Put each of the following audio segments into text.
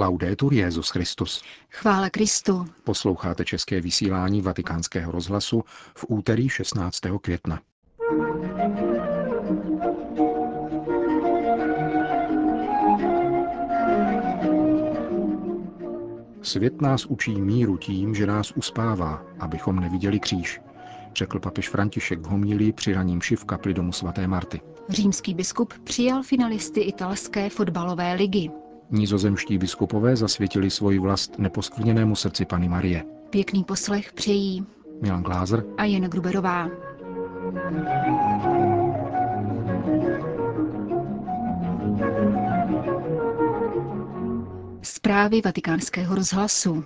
Laudetur Jezus Christus. Chvála Kristu. Posloucháte české vysílání Vatikánského rozhlasu v úterý 16. května. Svět nás učí míru tím, že nás uspává, abychom neviděli kříž, řekl papež František v homílii při raním v kapli domu svaté Marty. Římský biskup přijal finalisty italské fotbalové ligy. Nizozemští biskupové zasvětili svoji vlast neposkvrněnému srdci Pany Marie. Pěkný poslech přejí Milan Glázer a Jen Gruberová. Zprávy vatikánského rozhlasu.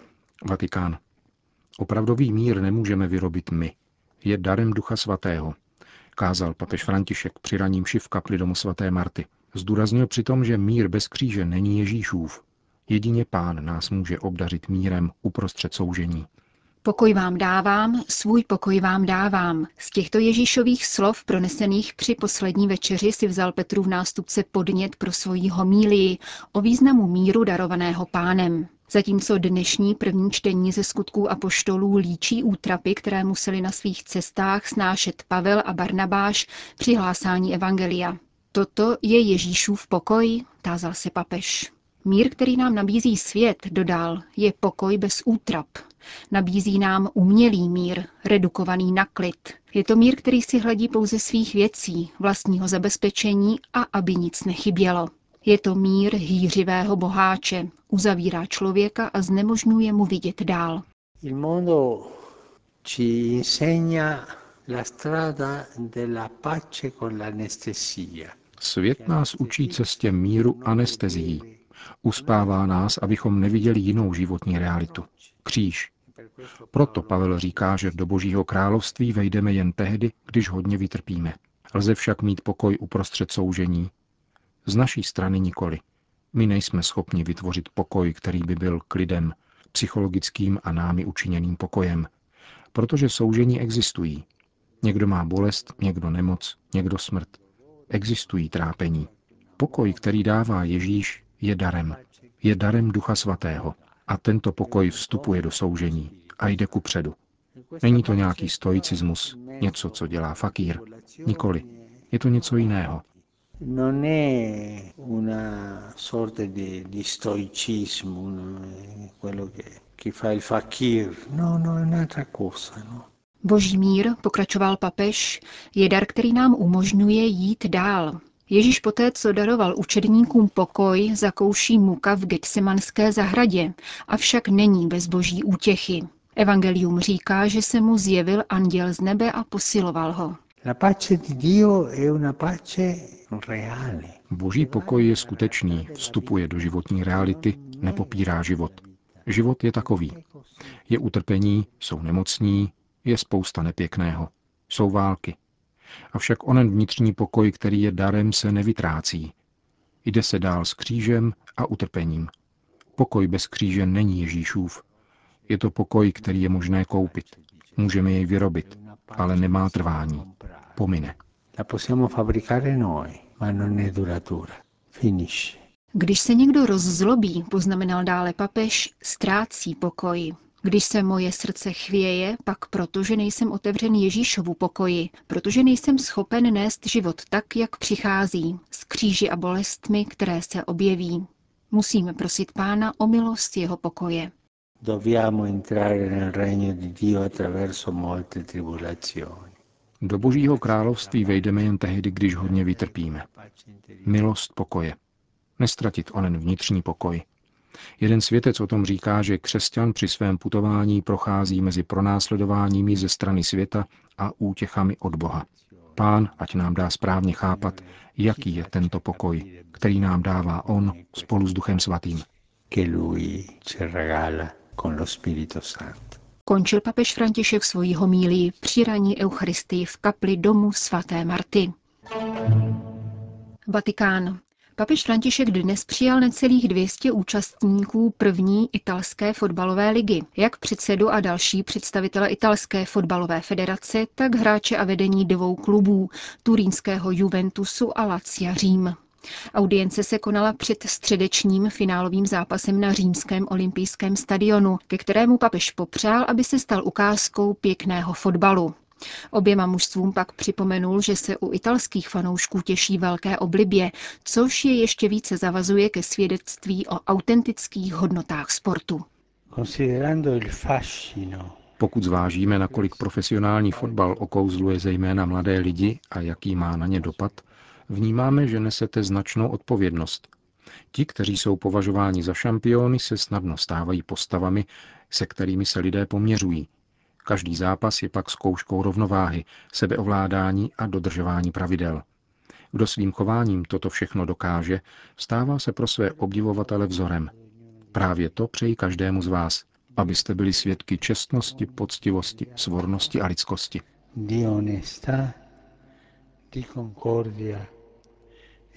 Vatikán. Opravdový mír nemůžeme vyrobit my. Je darem Ducha Svatého, kázal papež František při raním v kapli domu svaté Marty. Zdůraznil přitom, že mír bez kříže není Ježíšův. Jedině pán nás může obdařit mírem uprostřed soužení. Pokoj vám dávám, svůj pokoj vám dávám. Z těchto Ježíšových slov pronesených při poslední večeři si vzal Petru v nástupce podnět pro svoji homílii o významu míru darovaného pánem. Zatímco dnešní první čtení ze skutků a poštolů líčí útrapy, které museli na svých cestách snášet Pavel a Barnabáš při hlásání Evangelia. Toto je Ježíšův pokoj, tázal se papež. Mír, který nám nabízí svět, dodal, je pokoj bez útrap. Nabízí nám umělý mír, redukovaný na klid. Je to mír, který si hledí pouze svých věcí, vlastního zabezpečení a aby nic nechybělo. Je to mír hýřivého boháče, uzavírá člověka a znemožňuje mu vidět dál. Il mondo ci insegna la strada della pace con l'anestesia. Svět nás učí cestě míru anestezií. Uspává nás, abychom neviděli jinou životní realitu. Kříž. Proto Pavel říká, že do Božího království vejdeme jen tehdy, když hodně vytrpíme. Lze však mít pokoj uprostřed soužení. Z naší strany nikoli. My nejsme schopni vytvořit pokoj, který by byl klidem, psychologickým a námi učiněným pokojem, protože soužení existují. Někdo má bolest, někdo nemoc, někdo smrt. Existují trápení. Pokoj, který dává Ježíš, je darem. Je darem Ducha Svatého. A tento pokoj vstupuje do soužení a jde ku předu. Není to nějaký stoicismus, něco, co dělá fakír. Nikoli. Je to něco jiného. Non è una di, di stoicismo, quello che, che fa il fakir. No, no, è un'altra cosa, no. Boží mír, pokračoval papež, je dar, který nám umožňuje jít dál. Ježíš poté, co daroval učedníkům pokoj, zakouší muka v Getsemanské zahradě, avšak není bez boží útěchy. Evangelium říká, že se mu zjevil anděl z nebe a posiloval ho. Boží pokoj je skutečný, vstupuje do životní reality, nepopírá život. Život je takový. Je utrpení, jsou nemocní, je spousta nepěkného. Jsou války. Avšak onen vnitřní pokoj, který je darem, se nevytrácí. Jde se dál s křížem a utrpením. Pokoj bez kříže není Ježíšův. Je to pokoj, který je možné koupit. Můžeme jej vyrobit, ale nemá trvání. Pomine. La possiamo fabbricare noi, ma non è duratura. Finisce. Když se někdo rozzlobí, poznamenal dále papež, ztrácí pokoj. Když se moje srdce chvěje, pak proto, že nejsem otevřen Ježíšovu pokoji, protože nejsem schopen nést život tak, jak přichází, s kříži a bolestmi, které se objeví. Musíme prosit Pána o milost jeho pokoje. Do Božího království vejdeme jen tehdy, když hodně vytrpíme. Milost pokoje. Nestratit onen vnitřní pokoj, Jeden světec o tom říká, že křesťan při svém putování prochází mezi pronásledováními ze strany světa a útěchami od Boha. Pán, ať nám dá správně chápat, jaký je tento pokoj, který nám dává On spolu s Duchem Svatým. Končil papež František svoji homílii při raní Eucharistii v kapli domu svaté Marty. Vatikán. Papež František dnes přijal necelých 200 účastníků první italské fotbalové ligy, jak předsedu a další představitele italské fotbalové federace, tak hráče a vedení dvou klubů, turínského Juventusu a Lazia Řím. Audience se konala před středečním finálovým zápasem na římském olympijském stadionu, ke kterému papež popřál, aby se stal ukázkou pěkného fotbalu. Oběma mužstvům pak připomenul, že se u italských fanoušků těší velké oblibě, což je ještě více zavazuje ke svědectví o autentických hodnotách sportu. Pokud zvážíme, nakolik profesionální fotbal okouzluje zejména mladé lidi a jaký má na ně dopad, vnímáme, že nesete značnou odpovědnost. Ti, kteří jsou považováni za šampiony, se snadno stávají postavami, se kterými se lidé poměřují. Každý zápas je pak zkouškou rovnováhy, sebeovládání a dodržování pravidel. Kdo svým chováním toto všechno dokáže, stává se pro své obdivovatele vzorem. Právě to přeji každému z vás, abyste byli svědky čestnosti, poctivosti, svornosti a lidskosti. Di onestà, di concordia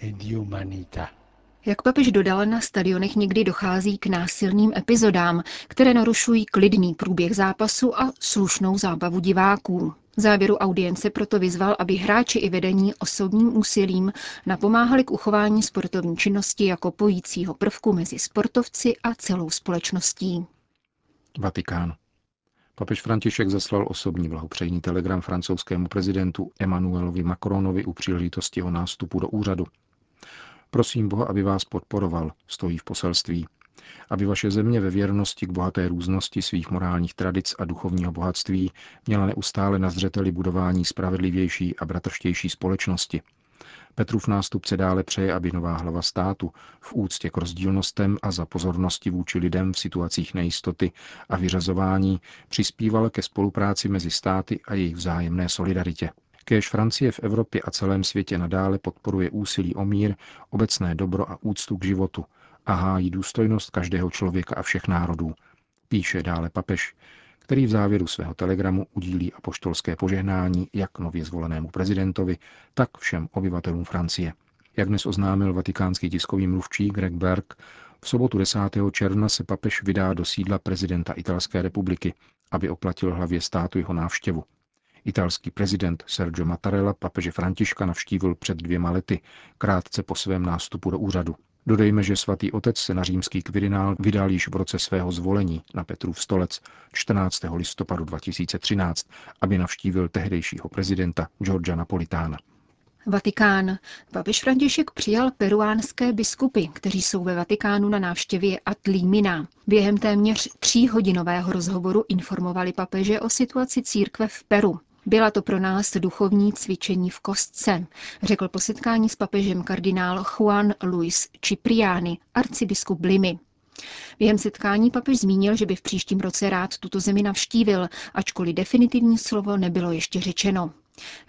e di umanità. Jak papež dodal, na stadionech někdy dochází k násilným epizodám, které narušují klidný průběh zápasu a slušnou zábavu diváků. V závěru audience proto vyzval, aby hráči i vedení osobním úsilím napomáhali k uchování sportovní činnosti jako pojícího prvku mezi sportovci a celou společností. Vatikán. Papež František zaslal osobní blahopřejný telegram francouzskému prezidentu Emmanuelovi Macronovi u příležitosti jeho nástupu do úřadu. Prosím Boha, aby vás podporoval, stojí v poselství. Aby vaše země ve věrnosti k bohaté různosti svých morálních tradic a duchovního bohatství měla neustále na zřeteli budování spravedlivější a bratrštější společnosti. Petrův nástupce dále přeje, aby nová hlava státu v úctě k rozdílnostem a za pozornosti vůči lidem v situacích nejistoty a vyřazování přispívala ke spolupráci mezi státy a jejich vzájemné solidaritě. Kéž Francie v Evropě a celém světě nadále podporuje úsilí o mír, obecné dobro a úctu k životu a hájí důstojnost každého člověka a všech národů. Píše dále papež, který v závěru svého telegramu udílí apoštolské požehnání jak nově zvolenému prezidentovi, tak všem obyvatelům Francie. Jak dnes oznámil vatikánský tiskový mluvčí Greg Berg, v sobotu 10. června se papež vydá do sídla prezidenta Italské republiky, aby oplatil hlavě státu jeho návštěvu. Italský prezident Sergio Mattarella papeže Františka navštívil před dvěma lety, krátce po svém nástupu do úřadu. Dodejme, že svatý otec se na římský kvirinál vydal již v roce svého zvolení na Petrův stolec 14. listopadu 2013, aby navštívil tehdejšího prezidenta Georgia Napolitána. Vatikán. Papež František přijal peruánské biskupy, kteří jsou ve Vatikánu na návštěvě Atlímina. Během téměř tříhodinového rozhovoru informovali papeže o situaci církve v Peru. Byla to pro nás duchovní cvičení v kostce, řekl po setkání s papežem kardinál Juan Luis Cipriani, arcibiskup Limy. Během setkání papež zmínil, že by v příštím roce rád tuto zemi navštívil, ačkoliv definitivní slovo nebylo ještě řečeno.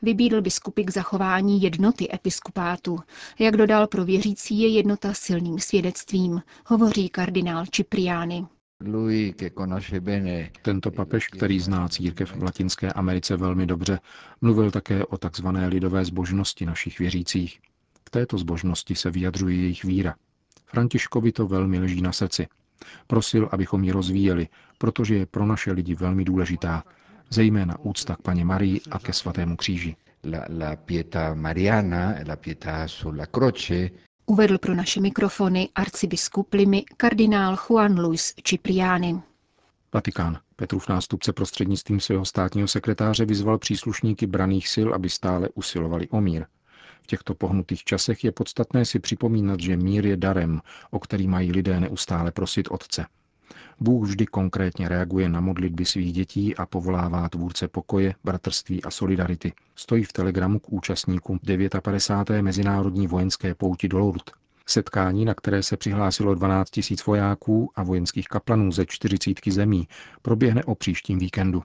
Vybídl biskupy k zachování jednoty episkupátu. Jak dodal, pro věřící je jednota silným svědectvím, hovoří kardinál Cipriani. Tento papež, který zná církev v Latinské Americe velmi dobře, mluvil také o takzvané lidové zbožnosti našich věřících. V této zbožnosti se vyjadřuje jejich víra. Františkovi to velmi leží na srdci. Prosil, abychom ji rozvíjeli, protože je pro naše lidi velmi důležitá, zejména úcta k paně Marii a ke svatému kříži. La, la pietà mariana, la pietà sulla croce, uvedl pro naše mikrofony arcibiskup Limy kardinál Juan Luis Cipriani. Vatikán. Petrův nástupce prostřednictvím svého státního sekretáře vyzval příslušníky braných sil, aby stále usilovali o mír. V těchto pohnutých časech je podstatné si připomínat, že mír je darem, o který mají lidé neustále prosit Otce. Bůh vždy konkrétně reaguje na modlitby svých dětí a povolává tvůrce pokoje, bratrství a solidarity. Stojí v telegramu k účastníkům 59. mezinárodní vojenské pouti do Lourdes. Setkání, na které se přihlásilo 12 000 vojáků a vojenských kaplanů ze 40 zemí, proběhne o příštím víkendu.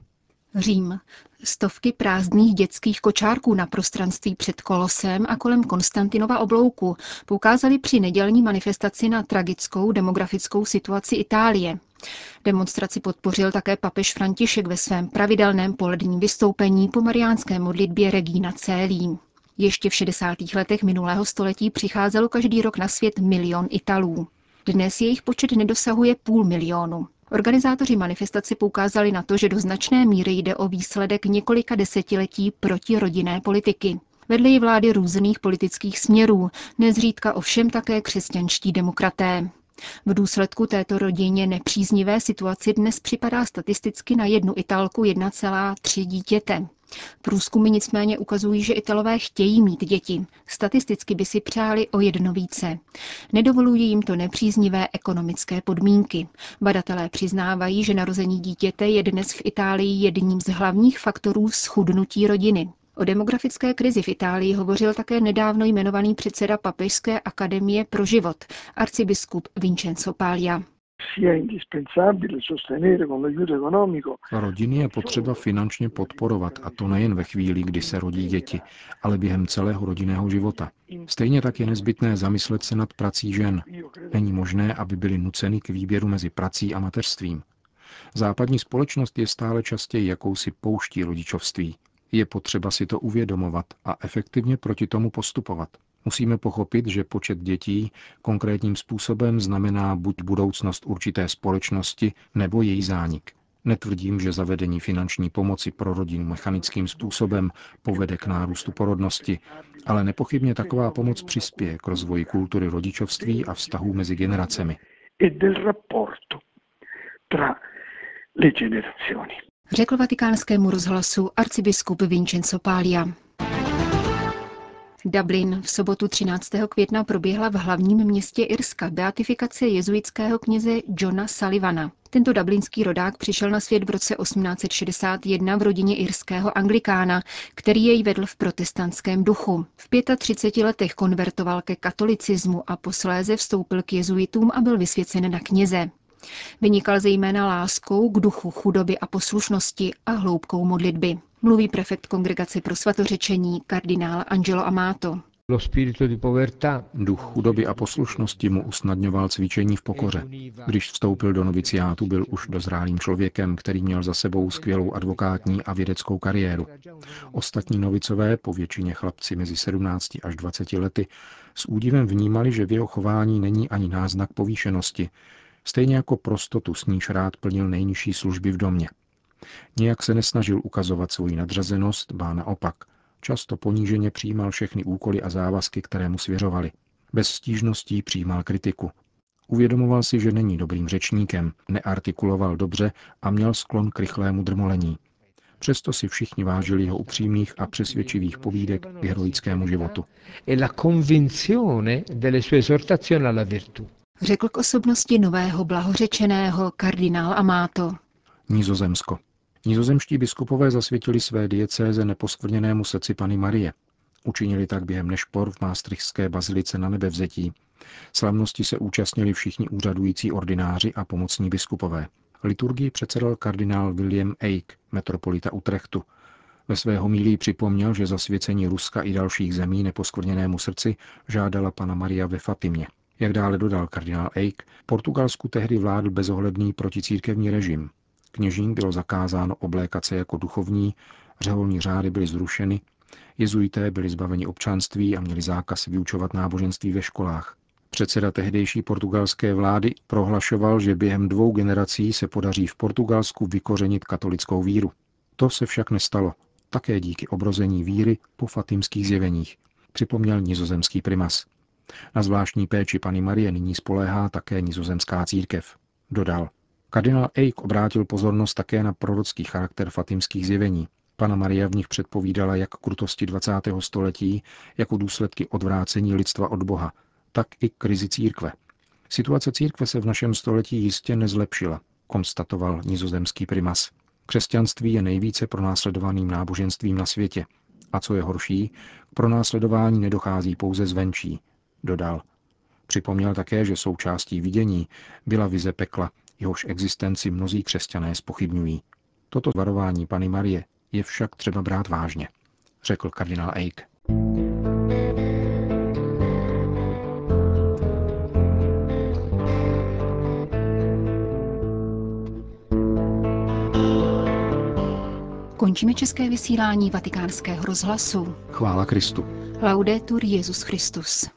Řím. Stovky prázdných dětských kočárků na prostranství před Kolosem a kolem Konstantinova oblouku poukázali při nedělní manifestaci na tragickou demografickou situaci Itálie. Demonstraci podpořil také papež František ve svém pravidelném poledním vystoupení po mariánské modlitbě Regina Célí. Ještě v 60. letech minulého století přicházelo každý rok na svět milion Italů. Dnes jejich počet nedosahuje půl milionu. Organizátoři manifestace poukázali na to, že do značné míry jde o výsledek několika desetiletí protirodinné politiky. Vedly ji vlády různých politických směrů, nezřídka ovšem také křesťanští demokraté. V důsledku této rodině nepříznivé situaci dnes připadá statisticky na jednu Italku 1,3 dítěte. Průzkumy nicméně ukazují, že Italové chtějí mít děti. Statisticky by si přáli o jedno více. Nedovolují jim to nepříznivé ekonomické podmínky. Badatelé přiznávají, že narození dítěte je dnes v Itálii jedním z hlavních faktorů schudnutí rodiny. O demografické krizi v Itálii hovořil také nedávno jmenovaný předseda Papežské akademie pro život, arcibiskup Vincenzo Paglia. Rodiny je potřeba finančně podporovat a to nejen ve chvíli, kdy se rodí děti, ale během celého rodinného života. Stejně tak je nezbytné zamyslet se nad prací žen. Není možné, aby byly nuceny k výběru mezi prací a mateřstvím. Západní společnost je stále častěji jakousi pouští rodičovství. Je potřeba si to uvědomovat a efektivně proti tomu postupovat. Musíme pochopit, že počet dětí konkrétním způsobem znamená buď budoucnost určité společnosti nebo její zánik. Netvrdím, že zavedení finanční pomoci pro rodinu mechanickým způsobem povede k nárůstu porodnosti, ale nepochybně taková pomoc přispěje k rozvoji kultury rodičovství a vztahů mezi generacemi. Řekl vatikánskému rozhlasu arcibiskup Vincenzo Paglia. Dublin v sobotu 13. května proběhla v hlavním městě Irska beatifikace jezuitského kněze Johna Sullivana. Tento dublinský rodák přišel na svět v roce 1861 v rodině irského anglikána, který jej vedl v protestantském duchu. V 35 letech konvertoval ke katolicismu a posléze vstoupil k jezuitům a byl vysvěcen na kněze. Vynikal zejména láskou k duchu chudoby a poslušnosti a hloubkou modlitby. Mluví prefekt Kongregace pro svatořečení kardinál Angelo Amato. Duch chudoby a poslušnosti mu usnadňoval cvičení v pokoře. Když vstoupil do noviciátu, byl už dozrálým člověkem, který měl za sebou skvělou advokátní a vědeckou kariéru. Ostatní novicové, po většině chlapci mezi 17 až 20 lety, s údivem vnímali, že v jeho chování není ani náznak povýšenosti, stejně jako prostotu, s níž rád plnil nejnižší služby v domě. Nijak se nesnažil ukazovat svoji nadřazenost, bá naopak. Často poníženě přijímal všechny úkoly a závazky, které mu svěřovali. Bez stížností přijímal kritiku. Uvědomoval si, že není dobrým řečníkem, neartikuloval dobře a měl sklon k rychlému drmolení. Přesto si všichni vážili jeho upřímných a přesvědčivých povídek k heroickému životu. E Řekl k osobnosti nového blahořečeného kardinál Amato. Nizozemsko. Nizozemští biskupové zasvětili své diecéze neposkvrněnému srdci Pany Marie. Učinili tak během nešpor v Maastrichtské bazilice na nebevzetí. Slavnosti se účastnili všichni úřadující ordináři a pomocní biskupové. Liturgii předsedal kardinál William Eick, metropolita Utrechtu. Ve své homílii připomněl, že zasvěcení Ruska i dalších zemí neposkvrněnému srdci žádala pana Maria ve Fatimě. Jak dále dodal kardinál Eick, Portugalsku tehdy vládl bezohledný proticírkevní režim. Kněžím bylo zakázáno oblékat se jako duchovní, řeholní řády byly zrušeny, jezuité byli zbaveni občanství a měli zákaz vyučovat náboženství ve školách. Předseda tehdejší portugalské vlády prohlašoval, že během dvou generací se podaří v Portugalsku vykořenit katolickou víru. To se však nestalo, také díky obrození víry po fatimských zjeveních, připomněl nizozemský primas. Na zvláštní péči Pany Marie nyní spoléhá také nizozemská církev. Dodal, Kardinál Eik obrátil pozornost také na prorocký charakter fatimských zjevení. Pana Maria v nich předpovídala jak krutosti 20. století, jako důsledky odvrácení lidstva od Boha, tak i krizi církve. Situace církve se v našem století jistě nezlepšila, konstatoval nizozemský primas. Křesťanství je nejvíce pronásledovaným náboženstvím na světě. A co je horší, pronásledování nedochází pouze zvenčí, dodal. Připomněl také, že součástí vidění byla vize pekla, jehož existenci mnozí křesťané spochybňují. Toto varování Pany Marie je však třeba brát vážně, řekl kardinál Eick. Končíme české vysílání vatikánského rozhlasu. Chvála Kristu. Laudetur Jezus Christus.